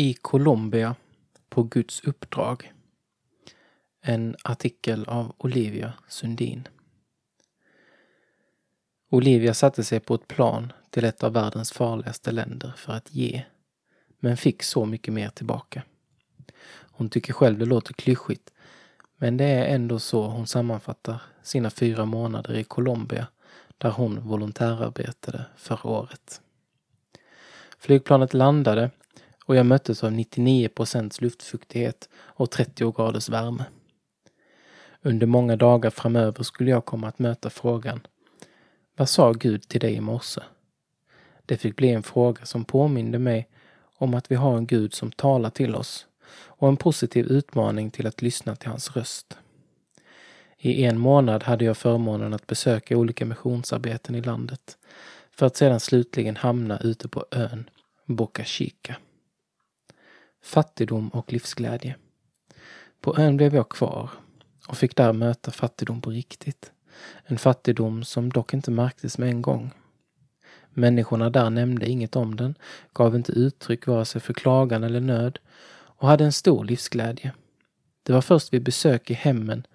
I Colombia på Guds uppdrag. En artikel av Olivia Sundin. Olivia satte sig på ett plan till ett av världens farligaste länder för att ge, men fick så mycket mer tillbaka. Hon tycker själv det låter klyschigt, men det är ändå så hon sammanfattar sina fyra månader i Colombia där hon volontärarbetade förra året. Flygplanet landade och jag möttes av 99 procents luftfuktighet och 30 graders värme. Under många dagar framöver skulle jag komma att möta frågan Vad sa Gud till dig i morse? Det fick bli en fråga som påminde mig om att vi har en Gud som talar till oss och en positiv utmaning till att lyssna till hans röst. I en månad hade jag förmånen att besöka olika missionsarbeten i landet för att sedan slutligen hamna ute på ön Boca Chica. Fattigdom och livsglädje. På ön blev jag kvar och fick där möta fattigdom på riktigt. En fattigdom som dock inte märktes med en gång. Människorna där nämnde inget om den, gav inte uttryck vare sig för klagan eller nöd och hade en stor livsglädje. Det var först vid besök i hemmen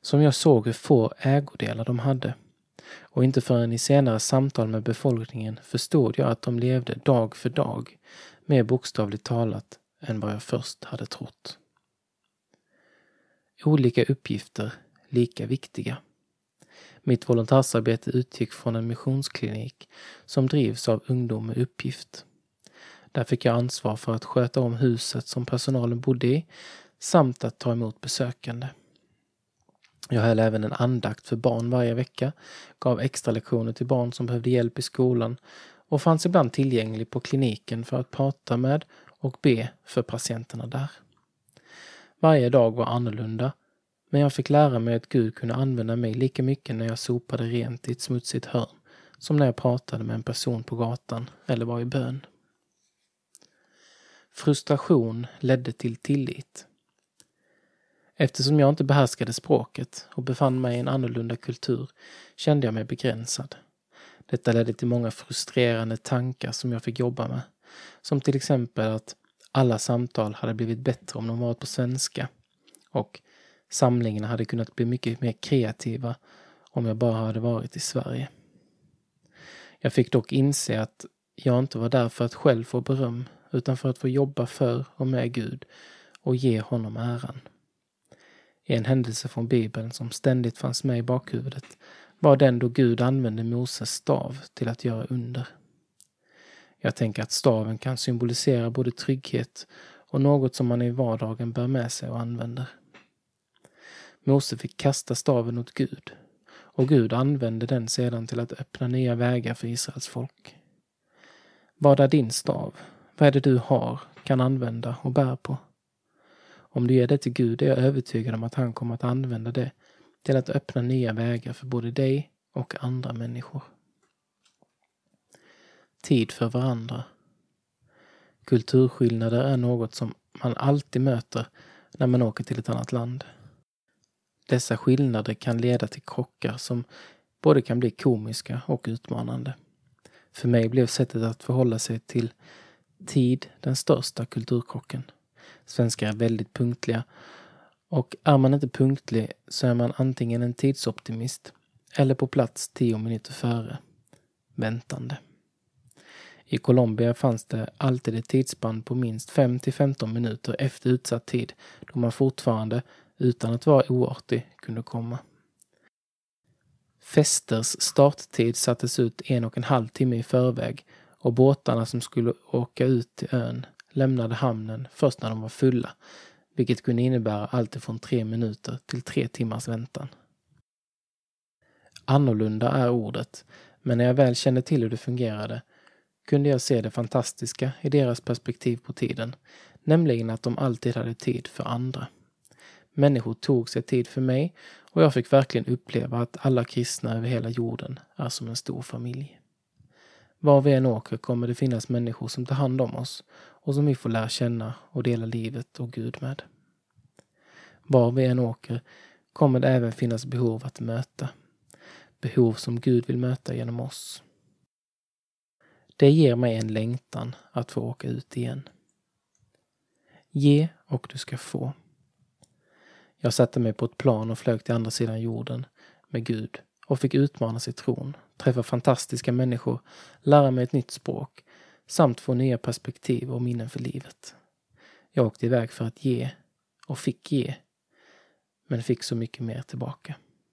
som jag såg hur få ägodelar de hade. Och inte förrän i senare samtal med befolkningen förstod jag att de levde dag för dag, mer bokstavligt talat än vad jag först hade trott. Olika uppgifter, lika viktiga. Mitt volontärsarbete utgick från en missionsklinik som drivs av Ungdom med uppgift. Där fick jag ansvar för att sköta om huset som personalen bodde i samt att ta emot besökande. Jag höll även en andakt för barn varje vecka, gav extra lektioner till barn som behövde hjälp i skolan och fanns ibland tillgänglig på kliniken för att prata med och be för patienterna där. Varje dag var annorlunda, men jag fick lära mig att Gud kunde använda mig lika mycket när jag sopade rent i ett smutsigt hörn som när jag pratade med en person på gatan eller var i bön. Frustration ledde till tillit. Eftersom jag inte behärskade språket och befann mig i en annorlunda kultur kände jag mig begränsad. Detta ledde till många frustrerande tankar som jag fick jobba med. Som till exempel att alla samtal hade blivit bättre om de varit på svenska och samlingarna hade kunnat bli mycket mer kreativa om jag bara hade varit i Sverige. Jag fick dock inse att jag inte var där för att själv få beröm utan för att få jobba för och med Gud och ge honom äran. En händelse från Bibeln som ständigt fanns med i bakhuvudet var den då Gud använde Moses stav till att göra under. Jag tänker att staven kan symbolisera både trygghet och något som man i vardagen bär med sig och använder. Mose fick kasta staven åt Gud och Gud använde den sedan till att öppna nya vägar för Israels folk. Vad är din stav? Vad är det du har, kan använda och bär på? Om du ger det till Gud är jag övertygad om att han kommer att använda det till att öppna nya vägar för både dig och andra människor. Tid för varandra. Kulturskillnader är något som man alltid möter när man åker till ett annat land. Dessa skillnader kan leda till krockar som både kan bli komiska och utmanande. För mig blev sättet att förhålla sig till tid den största kulturkrocken. Svenskar är väldigt punktliga och är man inte punktlig så är man antingen en tidsoptimist eller på plats tio minuter före. Väntande. I Colombia fanns det alltid ett tidsspann på minst 5 till 15 minuter efter utsatt tid då man fortfarande, utan att vara oartig, kunde komma. Festers starttid sattes ut en och en halv timme i förväg och båtarna som skulle åka ut till ön lämnade hamnen först när de var fulla, vilket kunde innebära allt från tre minuter till tre timmars väntan. Annorlunda är ordet, men när jag väl kände till hur det fungerade kunde jag se det fantastiska i deras perspektiv på tiden, nämligen att de alltid hade tid för andra. Människor tog sig tid för mig och jag fick verkligen uppleva att alla kristna över hela jorden är som en stor familj. Var vi än åker kommer det finnas människor som tar hand om oss och som vi får lära känna och dela livet och Gud med. Var vi än åker kommer det även finnas behov att möta. Behov som Gud vill möta genom oss. Det ger mig en längtan att få åka ut igen. Ge och du ska få. Jag satte mig på ett plan och flög till andra sidan jorden med Gud och fick utmana sin tron, träffa fantastiska människor, lära mig ett nytt språk samt få nya perspektiv och minnen för livet. Jag åkte iväg för att ge och fick ge, men fick så mycket mer tillbaka.